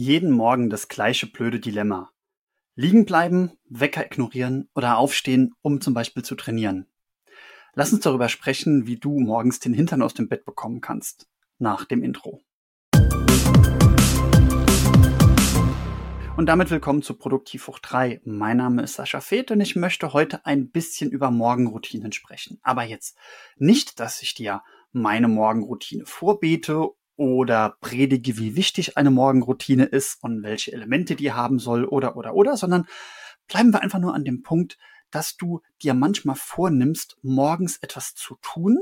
Jeden Morgen das gleiche blöde Dilemma. Liegen bleiben, Wecker ignorieren oder aufstehen, um zum Beispiel zu trainieren. Lass uns darüber sprechen, wie du morgens den Hintern aus dem Bett bekommen kannst. Nach dem Intro. Und damit willkommen zu Produktiv hoch 3. Mein Name ist Sascha Feth und ich möchte heute ein bisschen über Morgenroutinen sprechen. Aber jetzt nicht, dass ich dir meine Morgenroutine vorbete oder predige, wie wichtig eine Morgenroutine ist und welche Elemente die haben soll oder oder oder, sondern bleiben wir einfach nur an dem Punkt, dass du dir manchmal vornimmst, morgens etwas zu tun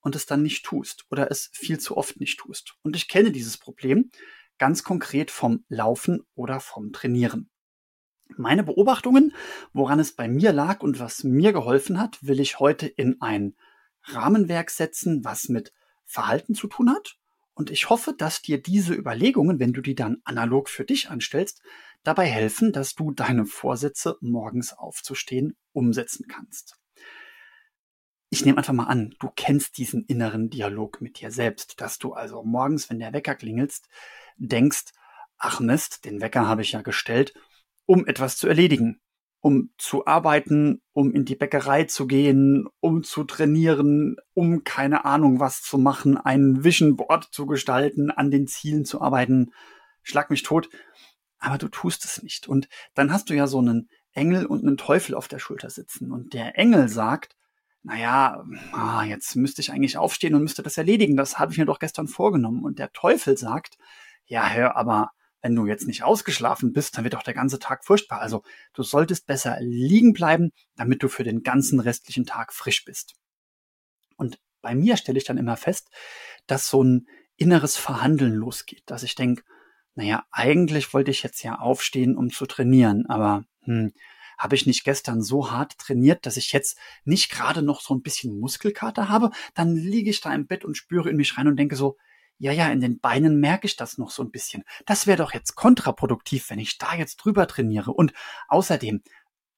und es dann nicht tust oder es viel zu oft nicht tust. Und ich kenne dieses Problem ganz konkret vom Laufen oder vom Trainieren. Meine Beobachtungen, woran es bei mir lag und was mir geholfen hat, will ich heute in ein Rahmenwerk setzen, was mit Verhalten zu tun hat und ich hoffe, dass dir diese Überlegungen, wenn du die dann analog für dich anstellst, dabei helfen, dass du deine Vorsätze, morgens aufzustehen, umsetzen kannst. Ich nehme einfach mal an, du kennst diesen inneren Dialog mit dir selbst, dass du also morgens, wenn der Wecker klingelst, denkst, ach Mist, den Wecker habe ich ja gestellt, um etwas zu erledigen um zu arbeiten, um in die Bäckerei zu gehen, um zu trainieren, um keine Ahnung was zu machen, ein Vision Board zu gestalten, an den Zielen zu arbeiten. Schlag mich tot. Aber du tust es nicht. Und dann hast du ja so einen Engel und einen Teufel auf der Schulter sitzen. Und der Engel sagt, naja, ah, jetzt müsste ich eigentlich aufstehen und müsste das erledigen. Das habe ich mir doch gestern vorgenommen. Und der Teufel sagt, ja, hör, aber wenn du jetzt nicht ausgeschlafen bist, dann wird auch der ganze Tag furchtbar. Also du solltest besser liegen bleiben, damit du für den ganzen restlichen Tag frisch bist. Und bei mir stelle ich dann immer fest, dass so ein inneres Verhandeln losgeht, dass ich denke, naja, eigentlich wollte ich jetzt ja aufstehen, um zu trainieren, aber hm, habe ich nicht gestern so hart trainiert, dass ich jetzt nicht gerade noch so ein bisschen Muskelkater habe, dann liege ich da im Bett und spüre in mich rein und denke so, ja, ja, in den Beinen merke ich das noch so ein bisschen. Das wäre doch jetzt kontraproduktiv, wenn ich da jetzt drüber trainiere. Und außerdem,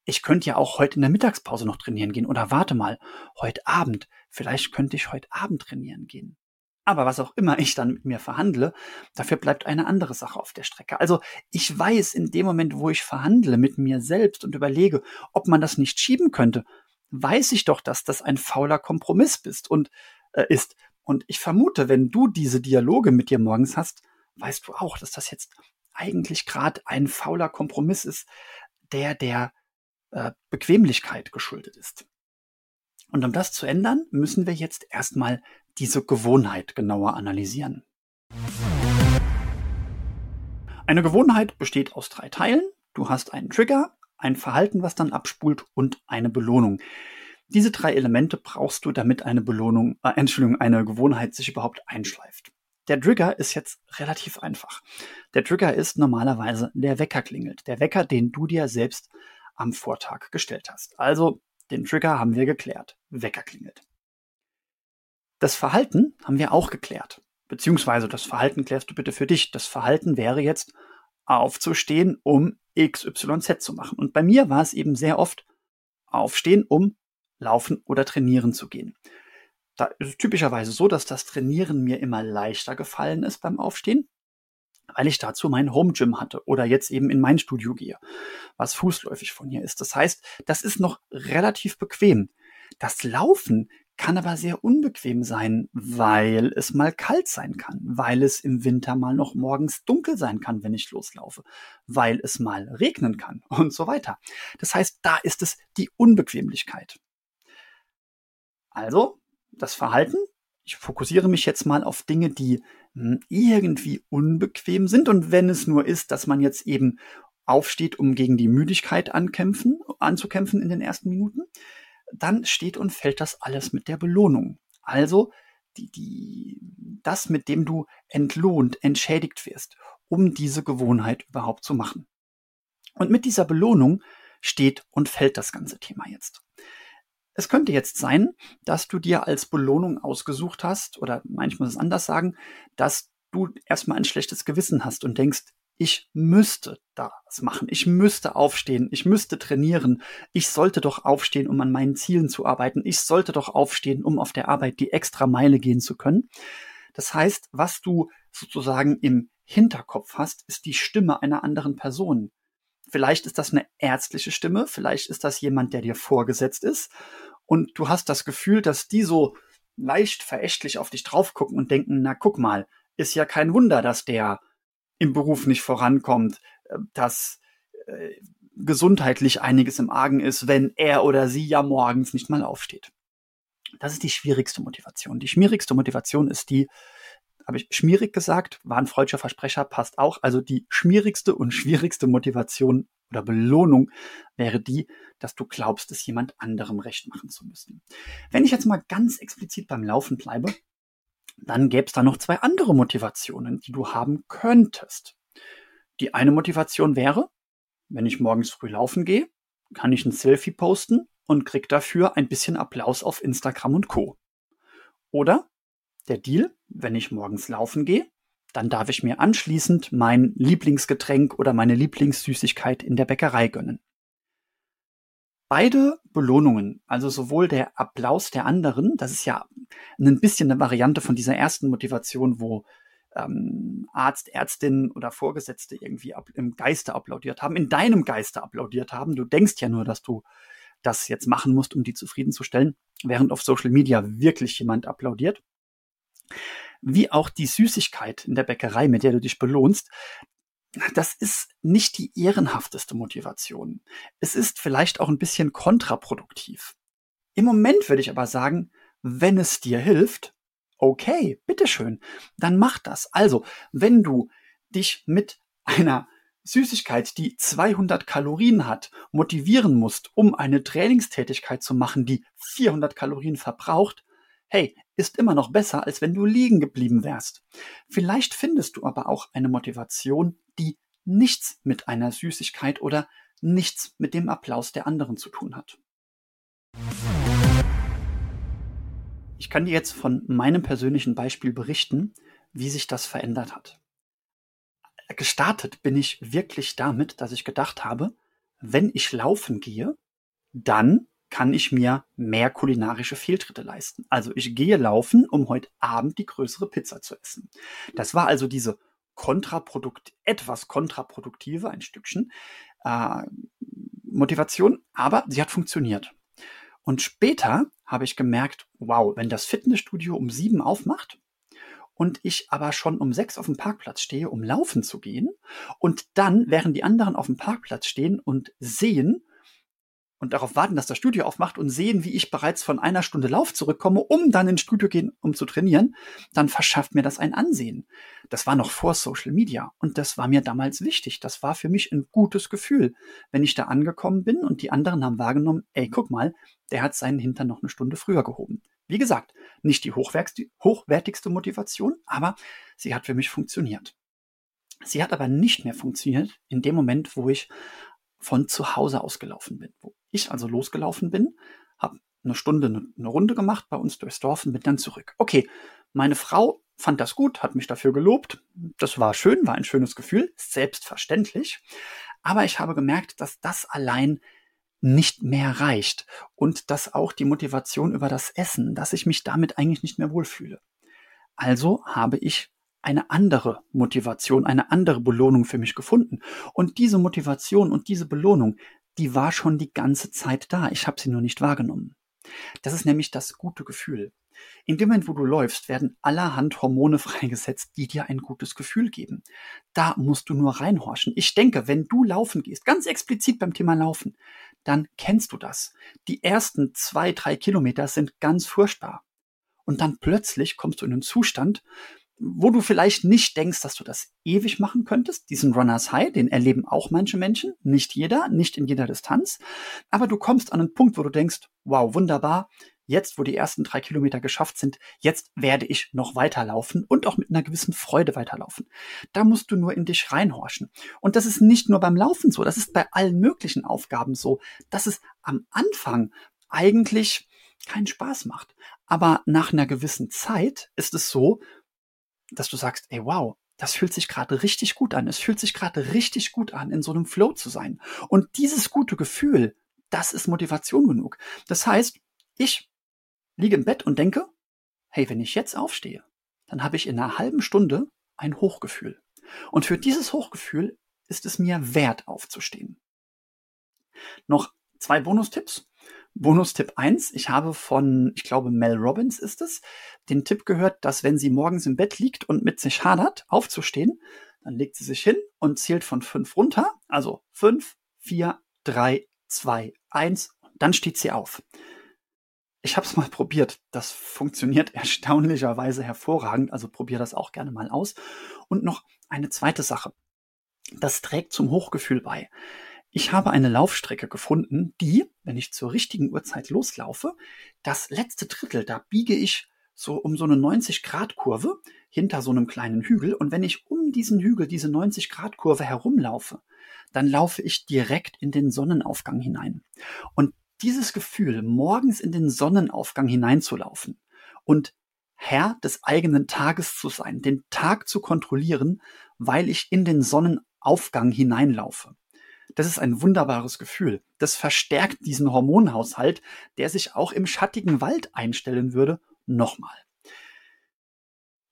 ich könnte ja auch heute in der Mittagspause noch trainieren gehen. Oder warte mal, heute Abend. Vielleicht könnte ich heute Abend trainieren gehen. Aber was auch immer ich dann mit mir verhandle, dafür bleibt eine andere Sache auf der Strecke. Also ich weiß in dem Moment, wo ich verhandle mit mir selbst und überlege, ob man das nicht schieben könnte, weiß ich doch, dass das ein fauler Kompromiss bist und äh, ist. Und ich vermute, wenn du diese Dialoge mit dir morgens hast, weißt du auch, dass das jetzt eigentlich gerade ein fauler Kompromiss ist, der der äh, Bequemlichkeit geschuldet ist. Und um das zu ändern, müssen wir jetzt erstmal diese Gewohnheit genauer analysieren. Eine Gewohnheit besteht aus drei Teilen. Du hast einen Trigger, ein Verhalten, was dann abspult und eine Belohnung. Diese drei Elemente brauchst du, damit eine Belohnung, äh, Entschuldigung, eine Gewohnheit sich überhaupt einschleift. Der Trigger ist jetzt relativ einfach. Der Trigger ist normalerweise der Wecker klingelt. Der Wecker, den du dir selbst am Vortag gestellt hast. Also den Trigger haben wir geklärt. Wecker klingelt. Das Verhalten haben wir auch geklärt. Beziehungsweise das Verhalten klärst du bitte für dich. Das Verhalten wäre jetzt aufzustehen, um XYZ zu machen. Und bei mir war es eben sehr oft aufstehen, um laufen oder trainieren zu gehen. Da ist es typischerweise so, dass das Trainieren mir immer leichter gefallen ist beim Aufstehen, weil ich dazu mein Home Gym hatte oder jetzt eben in mein Studio gehe, was fußläufig von hier ist. Das heißt, das ist noch relativ bequem. Das Laufen kann aber sehr unbequem sein, weil es mal kalt sein kann, weil es im Winter mal noch morgens dunkel sein kann, wenn ich loslaufe, weil es mal regnen kann und so weiter. Das heißt, da ist es die Unbequemlichkeit. Also, das Verhalten. Ich fokussiere mich jetzt mal auf Dinge, die hm, irgendwie unbequem sind. Und wenn es nur ist, dass man jetzt eben aufsteht, um gegen die Müdigkeit ankämpfen, anzukämpfen in den ersten Minuten, dann steht und fällt das alles mit der Belohnung. Also die, die, das, mit dem du entlohnt, entschädigt wirst, um diese Gewohnheit überhaupt zu machen. Und mit dieser Belohnung steht und fällt das ganze Thema jetzt. Es könnte jetzt sein, dass du dir als Belohnung ausgesucht hast, oder manchmal muss es anders sagen, dass du erstmal ein schlechtes Gewissen hast und denkst, ich müsste das machen, ich müsste aufstehen, ich müsste trainieren, ich sollte doch aufstehen, um an meinen Zielen zu arbeiten, ich sollte doch aufstehen, um auf der Arbeit die extra Meile gehen zu können. Das heißt, was du sozusagen im Hinterkopf hast, ist die Stimme einer anderen Person. Vielleicht ist das eine ärztliche Stimme, vielleicht ist das jemand, der dir vorgesetzt ist und du hast das Gefühl, dass die so leicht verächtlich auf dich drauf gucken und denken, na guck mal, ist ja kein Wunder, dass der im Beruf nicht vorankommt, äh, dass äh, gesundheitlich einiges im Argen ist, wenn er oder sie ja morgens nicht mal aufsteht. Das ist die schwierigste Motivation. Die schwierigste Motivation ist die, habe ich schmierig gesagt, war ein freudscher Versprecher, passt auch. Also die schwierigste und schwierigste Motivation oder Belohnung wäre die, dass du glaubst, es jemand anderem recht machen zu müssen. Wenn ich jetzt mal ganz explizit beim Laufen bleibe, dann gäbe es da noch zwei andere Motivationen, die du haben könntest. Die eine Motivation wäre, wenn ich morgens früh laufen gehe, kann ich ein Selfie posten und krieg dafür ein bisschen Applaus auf Instagram und Co. Oder der Deal, wenn ich morgens laufen gehe, dann darf ich mir anschließend mein Lieblingsgetränk oder meine Lieblingssüßigkeit in der Bäckerei gönnen. Beide Belohnungen, also sowohl der Applaus der anderen, das ist ja ein bisschen eine Variante von dieser ersten Motivation, wo ähm, Arzt, Ärztin oder Vorgesetzte irgendwie im Geiste applaudiert haben, in deinem Geiste applaudiert haben. Du denkst ja nur, dass du das jetzt machen musst, um die zufriedenzustellen, während auf Social Media wirklich jemand applaudiert wie auch die Süßigkeit in der Bäckerei, mit der du dich belohnst, das ist nicht die ehrenhafteste Motivation. Es ist vielleicht auch ein bisschen kontraproduktiv. Im Moment würde ich aber sagen, wenn es dir hilft, okay, bitteschön, dann mach das. Also, wenn du dich mit einer Süßigkeit, die 200 Kalorien hat, motivieren musst, um eine Trainingstätigkeit zu machen, die 400 Kalorien verbraucht, hey, ist immer noch besser, als wenn du liegen geblieben wärst. Vielleicht findest du aber auch eine Motivation, die nichts mit einer Süßigkeit oder nichts mit dem Applaus der anderen zu tun hat. Ich kann dir jetzt von meinem persönlichen Beispiel berichten, wie sich das verändert hat. Gestartet bin ich wirklich damit, dass ich gedacht habe, wenn ich laufen gehe, dann kann ich mir mehr kulinarische Fehltritte leisten. Also ich gehe laufen, um heute Abend die größere Pizza zu essen. Das war also diese kontraprodukt, etwas kontraproduktive, ein Stückchen äh, Motivation, aber sie hat funktioniert. Und später habe ich gemerkt, wow, wenn das Fitnessstudio um sieben aufmacht und ich aber schon um sechs auf dem Parkplatz stehe, um laufen zu gehen und dann, während die anderen auf dem Parkplatz stehen und sehen, und darauf warten, dass das Studio aufmacht und sehen, wie ich bereits von einer Stunde Lauf zurückkomme, um dann ins Studio gehen, um zu trainieren, dann verschafft mir das ein Ansehen. Das war noch vor Social Media und das war mir damals wichtig. Das war für mich ein gutes Gefühl, wenn ich da angekommen bin und die anderen haben wahrgenommen, ey, guck mal, der hat seinen Hintern noch eine Stunde früher gehoben. Wie gesagt, nicht die hochwertigste Motivation, aber sie hat für mich funktioniert. Sie hat aber nicht mehr funktioniert in dem Moment, wo ich von zu Hause ausgelaufen bin, wo ich also losgelaufen bin, habe eine Stunde eine, eine Runde gemacht bei uns durchs Dorf und bin dann zurück. Okay, meine Frau fand das gut, hat mich dafür gelobt. Das war schön, war ein schönes Gefühl, selbstverständlich. Aber ich habe gemerkt, dass das allein nicht mehr reicht und dass auch die Motivation über das Essen, dass ich mich damit eigentlich nicht mehr wohlfühle. Also habe ich eine andere Motivation, eine andere Belohnung für mich gefunden. Und diese Motivation und diese Belohnung, die war schon die ganze Zeit da. Ich habe sie nur nicht wahrgenommen. Das ist nämlich das gute Gefühl. In dem Moment, wo du läufst, werden allerhand Hormone freigesetzt, die dir ein gutes Gefühl geben. Da musst du nur reinhorchen. Ich denke, wenn du laufen gehst, ganz explizit beim Thema Laufen, dann kennst du das. Die ersten zwei, drei Kilometer sind ganz furchtbar. Und dann plötzlich kommst du in einen Zustand, wo du vielleicht nicht denkst, dass du das ewig machen könntest. Diesen Runners High, den erleben auch manche Menschen, nicht jeder, nicht in jeder Distanz. Aber du kommst an einen Punkt, wo du denkst, wow, wunderbar, jetzt, wo die ersten drei Kilometer geschafft sind, jetzt werde ich noch weiterlaufen und auch mit einer gewissen Freude weiterlaufen. Da musst du nur in dich reinhorchen. Und das ist nicht nur beim Laufen so, das ist bei allen möglichen Aufgaben so, dass es am Anfang eigentlich keinen Spaß macht. Aber nach einer gewissen Zeit ist es so, dass du sagst, ey, wow, das fühlt sich gerade richtig gut an. Es fühlt sich gerade richtig gut an, in so einem Flow zu sein. Und dieses gute Gefühl, das ist Motivation genug. Das heißt, ich liege im Bett und denke, hey, wenn ich jetzt aufstehe, dann habe ich in einer halben Stunde ein Hochgefühl. Und für dieses Hochgefühl ist es mir wert aufzustehen. Noch zwei Bonustipps. Bonustipp 1. Ich habe von, ich glaube, Mel Robbins ist es, den Tipp gehört, dass wenn sie morgens im Bett liegt und mit sich hadert, aufzustehen, dann legt sie sich hin und zählt von fünf runter. Also fünf, vier, drei, zwei, eins. Dann steht sie auf. Ich habe es mal probiert. Das funktioniert erstaunlicherweise hervorragend. Also probier das auch gerne mal aus. Und noch eine zweite Sache. Das trägt zum Hochgefühl bei. Ich habe eine Laufstrecke gefunden, die, wenn ich zur richtigen Uhrzeit loslaufe, das letzte Drittel, da biege ich so um so eine 90-Grad-Kurve hinter so einem kleinen Hügel. Und wenn ich um diesen Hügel, diese 90-Grad-Kurve herumlaufe, dann laufe ich direkt in den Sonnenaufgang hinein. Und dieses Gefühl, morgens in den Sonnenaufgang hineinzulaufen und Herr des eigenen Tages zu sein, den Tag zu kontrollieren, weil ich in den Sonnenaufgang hineinlaufe. Das ist ein wunderbares Gefühl. Das verstärkt diesen Hormonhaushalt, der sich auch im schattigen Wald einstellen würde, nochmal.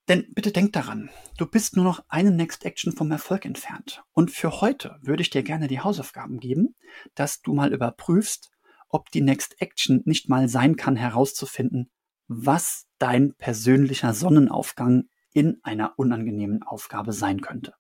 Denn bitte denk daran, du bist nur noch eine Next Action vom Erfolg entfernt. Und für heute würde ich dir gerne die Hausaufgaben geben, dass du mal überprüfst, ob die Next Action nicht mal sein kann, herauszufinden, was dein persönlicher Sonnenaufgang in einer unangenehmen Aufgabe sein könnte.